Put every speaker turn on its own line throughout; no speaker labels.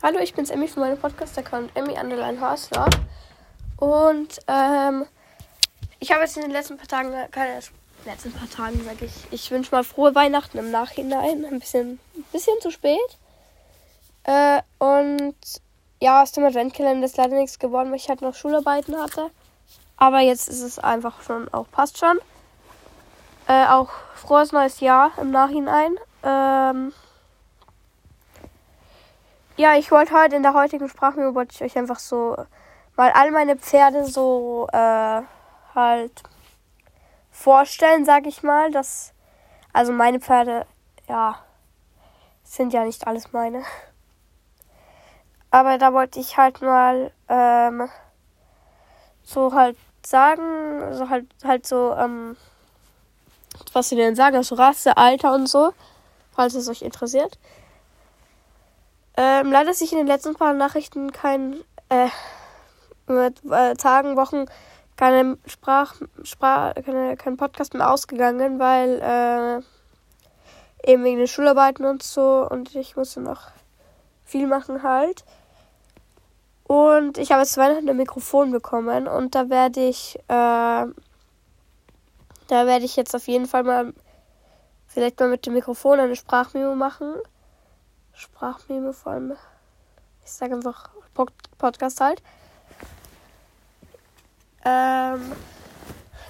Hallo, ich bin's Emmy von meinem Podcast-Account Emmy Underline Hasler. Und ähm, ich habe jetzt in den letzten paar Tagen, keine letzten paar Tagen, sage ich, ich wünsche mal frohe Weihnachten im Nachhinein. Ein bisschen, ein bisschen zu spät. Äh, und ja, aus dem Adventkalender ist leider nichts geworden, weil ich halt noch Schularbeiten hatte. Aber jetzt ist es einfach schon, auch passt schon. Äh, auch frohes neues Jahr im Nachhinein. Ähm, ja, ich wollte heute in der heutigen Sprachmemo wollte ich euch einfach so mal all meine Pferde so äh, halt vorstellen, sag ich mal. Dass, also meine Pferde, ja, sind ja nicht alles meine. Aber da wollte ich halt mal ähm, so halt sagen, so halt halt so, ähm, was sie denn sagen, also Rasse, Alter und so, falls es euch interessiert. Ähm, leider ist sich in den letzten paar Nachrichten kein, äh, mit, äh, Tagen, Wochen keine Sprach, Sprach, keine, kein Podcast mehr ausgegangen, weil äh, eben wegen den Schularbeiten und so und ich musste noch viel machen halt. Und ich habe jetzt Weihnachten ein Mikrofon bekommen und da werde ich, äh, da werde ich jetzt auf jeden Fall mal vielleicht mal mit dem Mikrofon eine Sprachmemo machen. Sprachmemo vor allem. Ich sage einfach Podcast halt. Ähm,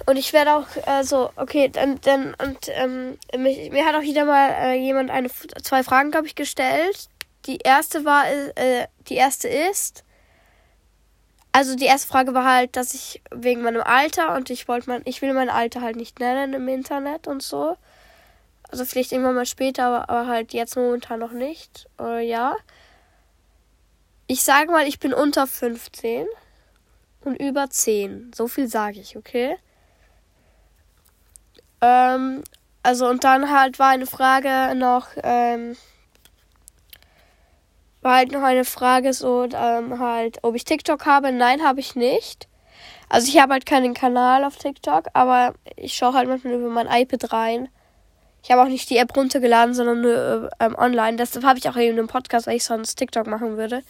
und ich werde auch, also, okay, dann, dann, und ähm, mich, mir hat auch wieder mal äh, jemand eine, zwei Fragen, glaube ich, gestellt. Die erste war, äh, die erste ist, also die erste Frage war halt, dass ich wegen meinem Alter und ich wollte mein, ich will mein Alter halt nicht nennen im Internet und so. Also vielleicht irgendwann mal später, aber, aber halt jetzt momentan noch nicht. Äh, ja. Ich sage mal, ich bin unter 15 und über 10. So viel sage ich, okay? Ähm, also und dann halt war eine Frage noch, ähm, war halt noch eine Frage so, ähm, halt, ob ich TikTok habe. Nein, habe ich nicht. Also ich habe halt keinen Kanal auf TikTok, aber ich schaue halt manchmal über mein iPad rein. Ich habe auch nicht die App runtergeladen, sondern nur ähm, online. Deshalb habe ich auch eben einen Podcast, weil ich sonst TikTok machen würde.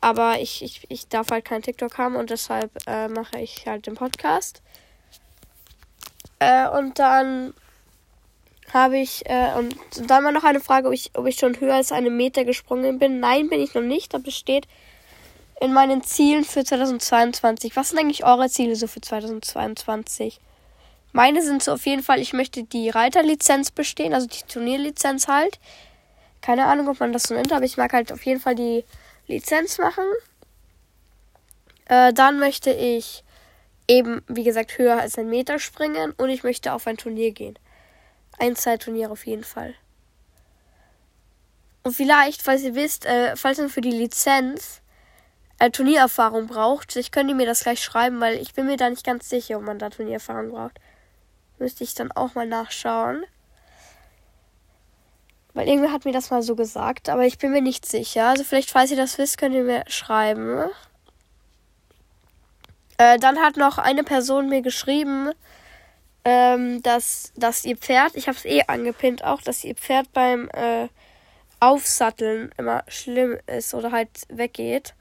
Aber ich, ich, ich darf halt kein TikTok haben und deshalb äh, mache ich halt den Podcast. Äh, und dann habe ich, äh, und dann war noch eine Frage, ob ich, ob ich schon höher als einen Meter gesprungen bin. Nein, bin ich noch nicht. Das besteht in meinen Zielen für 2022. Was sind eigentlich eure Ziele so für 2022? Meine sind so auf jeden Fall, ich möchte die Reiterlizenz bestehen, also die Turnierlizenz halt. Keine Ahnung, ob man das so nennt, aber ich mag halt auf jeden Fall die Lizenz machen. Äh, dann möchte ich eben, wie gesagt, höher als ein Meter springen und ich möchte auf ein Turnier gehen. Ein Zeitturnier auf jeden Fall. Und vielleicht, falls ihr wisst, äh, falls man für die Lizenz äh, Turniererfahrung braucht, ich könnte mir das gleich schreiben, weil ich bin mir da nicht ganz sicher, ob man da Turniererfahrung braucht. Müsste ich dann auch mal nachschauen. Weil irgendwer hat mir das mal so gesagt, aber ich bin mir nicht sicher. Also vielleicht, falls ihr das wisst, könnt ihr mir schreiben. Äh, dann hat noch eine Person mir geschrieben, ähm, dass, dass ihr Pferd, ich habe es eh angepinnt auch, dass ihr Pferd beim äh, Aufsatteln immer schlimm ist oder halt weggeht.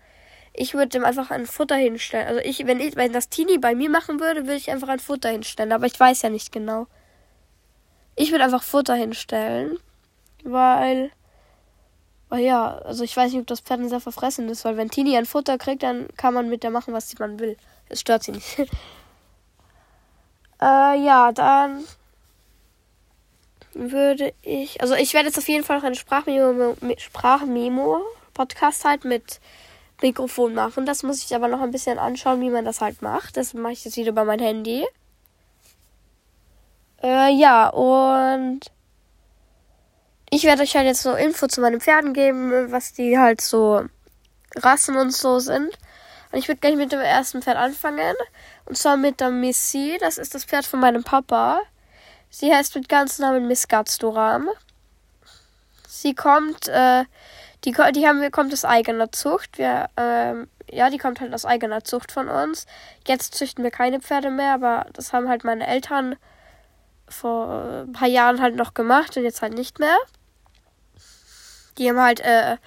Ich würde dem einfach ein Futter hinstellen. Also ich, wenn ich, wenn das Teenie bei mir machen würde, würde ich einfach ein Futter hinstellen. Aber ich weiß ja nicht genau. Ich würde einfach Futter hinstellen. Weil. Weil ja, also ich weiß nicht, ob das Pferd sehr verfressen ist, weil wenn Tini ein Futter kriegt, dann kann man mit der machen, was man will. Es stört sie nicht. äh, ja, dann würde ich. Also ich werde jetzt auf jeden Fall noch eine Sprachmemo, Sprachmemo Podcast halt mit Mikrofon machen. Das muss ich aber noch ein bisschen anschauen, wie man das halt macht. Das mache ich jetzt wieder bei meinem Handy. Äh, ja, und ich werde euch halt jetzt so Info zu meinen Pferden geben, was die halt so Rassen und so sind. Und ich würde gleich mit dem ersten Pferd anfangen. Und zwar mit der Missy. Das ist das Pferd von meinem Papa. Sie heißt mit ganzem Namen Miss Gatstoram. Sie kommt äh, die, die haben, kommt aus eigener Zucht. Wir, ähm, ja, die kommt halt aus eigener Zucht von uns. Jetzt züchten wir keine Pferde mehr, aber das haben halt meine Eltern vor ein paar Jahren halt noch gemacht und jetzt halt nicht mehr. Die haben halt, äh,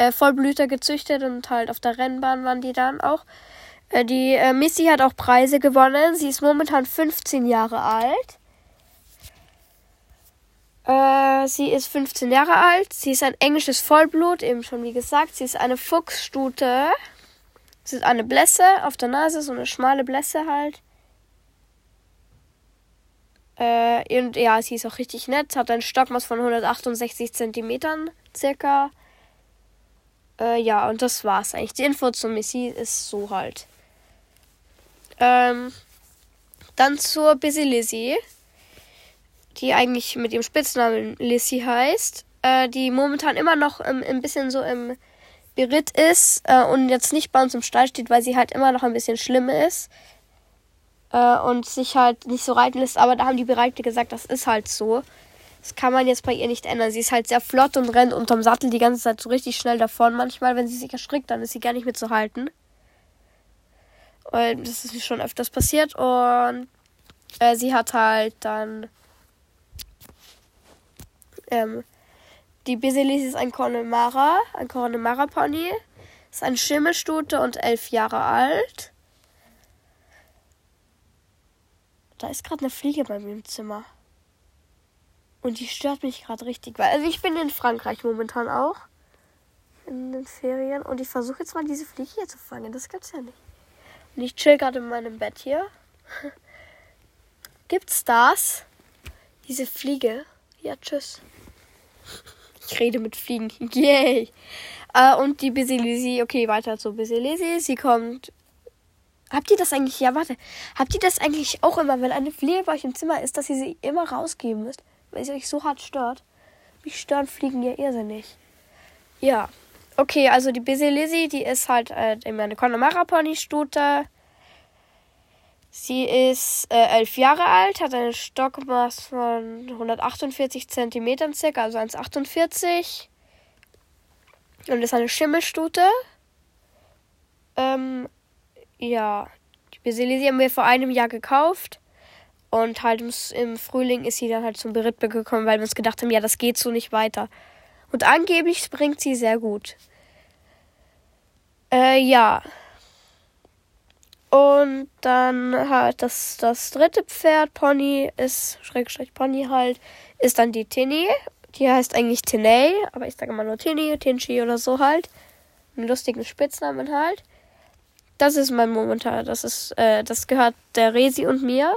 äh, Vollblüter gezüchtet und halt auf der Rennbahn waren die dann auch. Äh, die äh, Missy hat auch Preise gewonnen. Sie ist momentan 15 Jahre alt. Äh, sie ist 15 Jahre alt. Sie ist ein englisches Vollblut, eben schon wie gesagt. Sie ist eine Fuchsstute. Sie ist eine Blässe auf der Nase, so eine schmale Blässe halt. Äh, und ja, sie ist auch richtig nett. Hat ein Stockmaß von 168 Zentimetern circa. Äh, ja, und das war's eigentlich. Die Info zu Missy ist so halt. Ähm, dann zur Busy Lizzie die eigentlich mit ihrem Spitznamen Lissy heißt, äh, die momentan immer noch im, ein bisschen so im Beritt ist äh, und jetzt nicht bei uns im Stall steht, weil sie halt immer noch ein bisschen schlimm ist äh, und sich halt nicht so reiten lässt. Aber da haben die Bereite gesagt, das ist halt so. Das kann man jetzt bei ihr nicht ändern. Sie ist halt sehr flott und rennt unterm Sattel die ganze Zeit so richtig schnell davon. Manchmal, wenn sie sich erschrickt, dann ist sie gar nicht mehr zu halten. Und das ist schon öfters passiert. Und äh, sie hat halt dann ähm, die Basilis ist ein Connemara, ein Connemara Pony. Ist eine Schimmelstute und elf Jahre alt. Da ist gerade eine Fliege bei mir im Zimmer. Und die stört mich gerade richtig. Weil, also ich bin in Frankreich momentan auch. In den Ferien. Und ich versuche jetzt mal diese Fliege hier zu fangen. Das gibt's ja nicht. Und ich chill gerade in meinem Bett hier. Gibt's das? Diese Fliege? Ja, tschüss. Ich rede mit Fliegen. Yay. Äh, und die Basilisi. Okay, weiter zu Basilisi. Sie kommt. Habt ihr das eigentlich? Ja, warte. Habt ihr das eigentlich auch immer, wenn eine Fliege bei euch im Zimmer ist, dass ihr sie immer rausgeben müsst? Weil sie euch so hart stört. Mich stören Fliegen ja irrsinnig. Ja. Okay, also die Basilisi, die ist halt äh, eine Connemara-Pony-Stute. Sie ist äh, elf Jahre alt, hat ein Stockmaß von 148 cm circa, also 1,48 und ist eine Schimmelstute. Ähm, ja, die Basilisi haben wir vor einem Jahr gekauft und halt im, im Frühling ist sie dann halt zum Beritt gekommen, weil wir uns gedacht haben, ja, das geht so nicht weiter. Und angeblich springt sie sehr gut. Äh, ja. Und dann halt das, das dritte Pferd, Pony, ist, Schrägstrich Pony halt, ist dann die Tinny. Die heißt eigentlich Tiney, aber ich sage immer nur Tinny, Tinchi oder so halt. Einen lustigen Spitznamen halt. Das ist mein momentan, das ist, äh, das gehört der Resi und mir.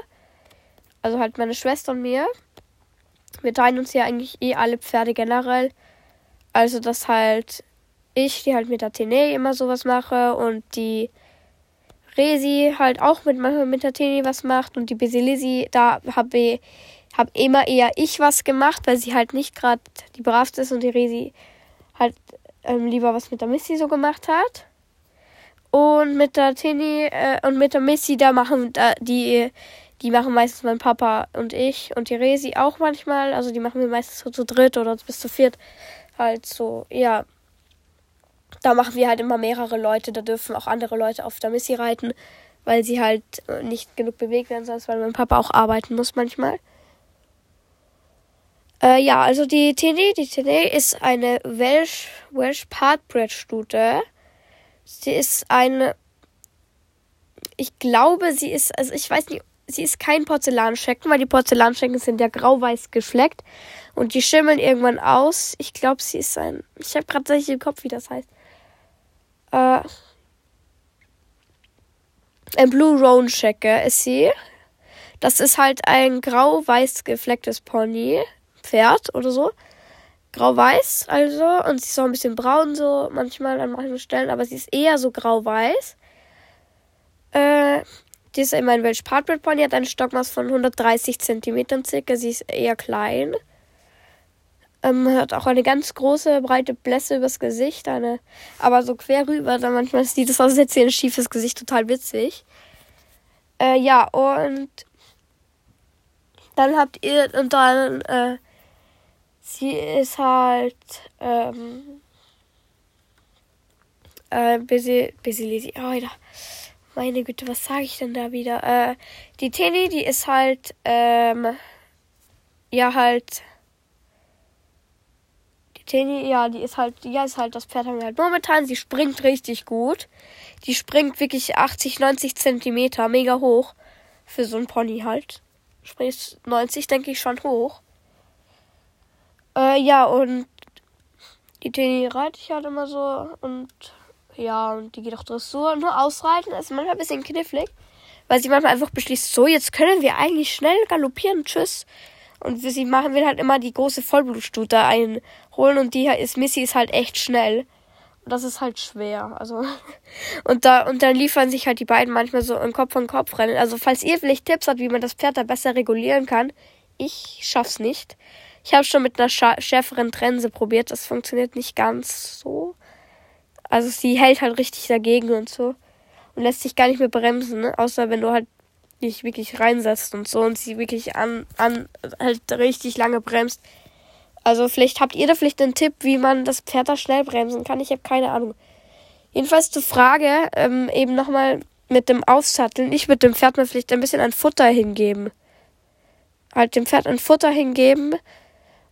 Also halt meine Schwester und mir. Wir teilen uns ja eigentlich eh alle Pferde generell. Also dass halt ich, die halt mit der Tiney immer sowas mache und die Resi halt auch mit, mit der Tini was macht und die Basilisi, da habe hab immer eher ich was gemacht, weil sie halt nicht gerade die bravste ist und die Resi halt ähm, lieber was mit der Missy so gemacht hat. Und mit der Tini äh, und mit der Missy, da machen da, die, die machen meistens mein Papa und ich und die Resi auch manchmal. Also die machen wir meistens so zu dritt oder bis zu viert. Halt so, ja da machen wir halt immer mehrere Leute. Da dürfen auch andere Leute auf der Missy reiten, weil sie halt äh, nicht genug bewegt werden, sonst weil mein Papa auch arbeiten muss manchmal. Äh, ja, also die Tene, die Tene ist eine Welsh, Welsh Partbred Stute. Sie ist eine, ich glaube, sie ist, also ich weiß nicht, sie ist kein Porzellanschecken, weil die Porzellanschecken sind ja grau-weiß gefleckt und die schimmeln irgendwann aus. Ich glaube, sie ist ein, ich habe gerade nicht im Kopf, wie das heißt. Äh, ein Blue Roan Checker ist sie. Das ist halt ein grau-weiß geflecktes Pony. Pferd oder so. Grau-weiß also. Und sie ist auch ein bisschen braun so manchmal an manchen Stellen. Aber sie ist eher so grau-weiß. Äh, die ist immer ein Welsh Partbred Pony. Hat einen Stockmaß von 130 cm circa. Sie ist eher klein. Ähm, hat auch eine ganz große, breite Blässe übers Gesicht, eine, aber so quer rüber, dann manchmal sieht es aus, als hätte sie ein schiefes Gesicht, total witzig. Äh, ja, und dann habt ihr, und dann, äh, sie ist halt, ähm, äh, lady, oh, da. Meine Güte, was sage ich denn da wieder? Äh, die Tini, die ist halt, ähm, ja, halt, Teni, ja, die ist halt, die ist halt, das Pferd haben wir halt momentan. Sie springt richtig gut. Die springt wirklich 80, 90 Zentimeter, mega hoch. Für so ein Pony halt. Springt 90, denke ich, schon hoch. Äh, ja, und die Teni reite ich halt immer so. Und ja, und die geht auch Dressur. Nur ausreiten ist manchmal ein bisschen knifflig. Weil sie manchmal einfach beschließt, so, jetzt können wir eigentlich schnell galoppieren. Tschüss. Und sie machen will halt immer die große Vollblutstute einholen und die ist Missy ist halt echt schnell. Und das ist halt schwer. Also und da und dann liefern sich halt die beiden manchmal so im Kopf an Kopf rennen. Also falls ihr vielleicht Tipps habt, wie man das Pferd da besser regulieren kann, ich schaff's nicht. Ich habe schon mit einer schärferen Trense probiert, das funktioniert nicht ganz so. Also sie hält halt richtig dagegen und so und lässt sich gar nicht mehr bremsen, ne? außer wenn du halt dich wirklich reinsetzt und so und sie wirklich an, an halt richtig lange bremst. Also vielleicht habt ihr da vielleicht einen Tipp, wie man das Pferd da schnell bremsen kann. Ich habe keine Ahnung. Jedenfalls zur Frage, ähm, eben nochmal mit dem Aufsatteln. Ich würde dem Pferd mal vielleicht ein bisschen ein Futter hingeben. Halt dem Pferd ein Futter hingeben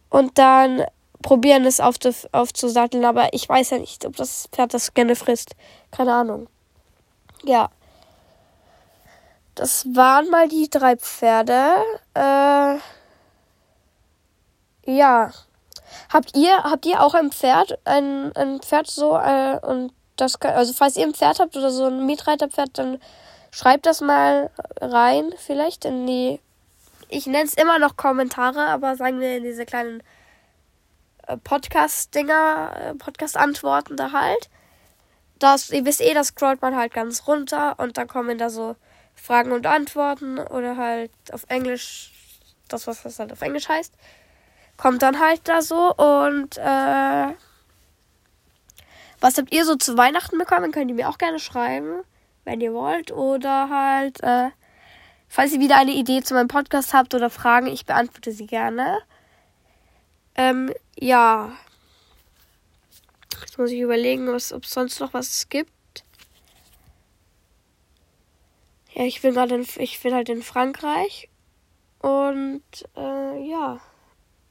und dann probieren es auf aufzusatteln. Aber ich weiß ja nicht, ob das Pferd das gerne frisst. Keine Ahnung. Ja. Das waren mal die drei Pferde. Äh, ja. Habt ihr, habt ihr auch ein Pferd? Ein, ein Pferd so, äh, und das kann, also falls ihr ein Pferd habt oder so ein Mietreiterpferd, dann schreibt das mal rein, vielleicht in die. Ich nenne es immer noch Kommentare, aber sagen wir in diese kleinen äh, Podcast-Dinger, äh, Podcast-Antworten da halt. Das, ihr wisst eh, das scrollt man halt ganz runter und dann kommen da so Fragen und Antworten oder halt auf Englisch, das was das halt auf Englisch heißt, kommt dann halt da so und äh, was habt ihr so zu Weihnachten bekommen? Könnt ihr mir auch gerne schreiben, wenn ihr wollt oder halt äh, falls ihr wieder eine Idee zu meinem Podcast habt oder Fragen, ich beantworte sie gerne. Ähm, ja. Jetzt muss ich überlegen, ob es sonst noch was gibt. Ja, ich bin gerade ich bin halt in Frankreich. Und äh, ja.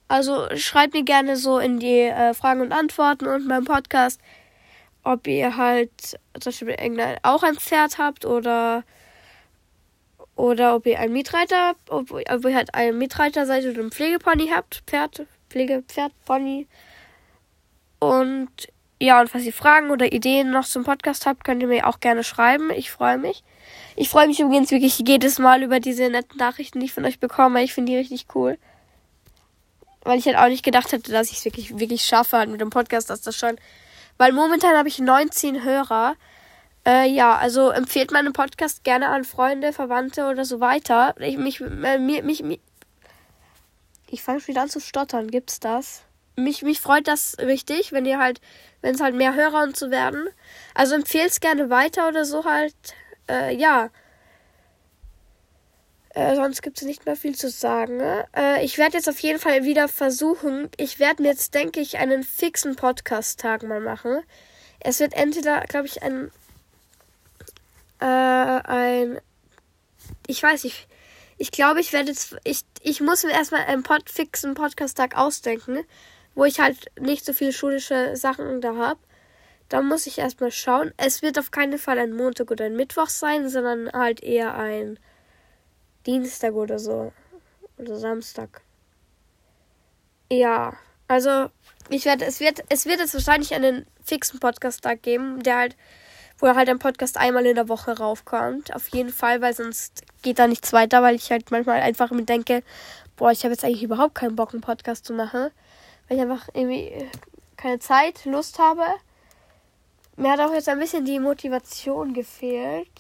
Also schreibt mir gerne so in die äh, Fragen und Antworten und meinem Podcast, ob ihr halt zum Beispiel auch ein Pferd habt oder oder ob ihr einen Mietreiter habt, ob, ob ihr halt ein Mietreiter seid oder ein Pflegepony habt, Pferd, Pflege, Pferd, Pony. Und ja, und falls ihr Fragen oder Ideen noch zum Podcast habt, könnt ihr mir auch gerne schreiben. Ich freue mich. Ich freue mich übrigens wirklich jedes Mal über diese netten Nachrichten, die ich von euch bekomme. Ich finde die richtig cool. Weil ich halt auch nicht gedacht hätte, dass ich es wirklich, wirklich schaffe halt mit dem Podcast, dass das schon. Weil momentan habe ich 19 Hörer. Äh, ja, also empfehlt meinen Podcast gerne an Freunde, Verwandte oder so weiter. Ich mich, äh, mich, mich, ich fange schon wieder an zu stottern. Gibt's das? Mich, mich freut das richtig, wenn ihr halt, wenn es halt mehr Hörer und so werden. Also empfehlt es gerne weiter oder so halt äh, ja. Äh, sonst gibt es nicht mehr viel zu sagen. Ne? Äh, ich werde jetzt auf jeden Fall wieder versuchen. Ich werde mir jetzt, denke ich, einen fixen Podcast-Tag mal machen. Es wird entweder, glaube ich, ein. Äh, ein. Ich weiß nicht. Ich glaube, ich werde jetzt. Ich, ich muss mir erstmal einen Pod, fixen Podcast-Tag ausdenken, wo ich halt nicht so viele schulische Sachen da habe. Da muss ich erstmal schauen. Es wird auf keinen Fall ein Montag oder ein Mittwoch sein, sondern halt eher ein Dienstag oder so. Oder Samstag. Ja, also ich werde, es wird, es wird jetzt wahrscheinlich einen fixen Podcast-Tag geben, der halt, wo halt ein Podcast einmal in der Woche raufkommt. Auf jeden Fall, weil sonst geht da nichts weiter, weil ich halt manchmal einfach mir denke, boah, ich habe jetzt eigentlich überhaupt keinen Bock, einen Podcast zu machen. Weil ich einfach irgendwie keine Zeit, Lust habe. Mir hat auch jetzt ein bisschen die Motivation gefehlt.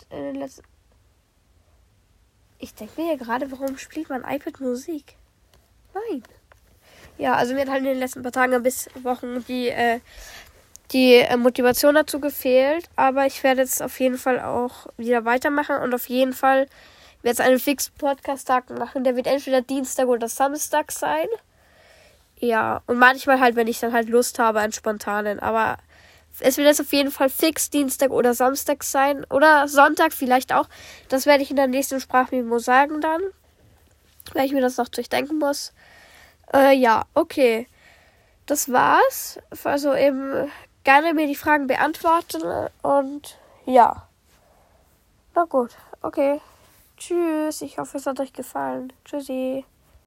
ich denke mir ja gerade, warum spielt mein iPad Musik? Nein. Ja, also mir hat halt in den letzten paar Tagen bis Wochen die, äh, die äh, Motivation dazu gefehlt. Aber ich werde jetzt auf jeden Fall auch wieder weitermachen und auf jeden Fall werde jetzt einen fixen Podcast-Tag machen. Der wird entweder Dienstag oder Samstag sein. Ja, und manchmal halt, wenn ich dann halt Lust habe, einen spontanen. Aber es wird jetzt auf jeden Fall fix Dienstag oder Samstag sein. Oder Sonntag vielleicht auch. Das werde ich in der nächsten Sprachmemo sagen dann. Weil ich mir das noch durchdenken muss. Äh, ja, okay. das war's. Also eben gerne mir die Fragen beantworten und ja. Na gut, okay. Tschüss. Ich hoffe, es hat euch gefallen. Tschüssi.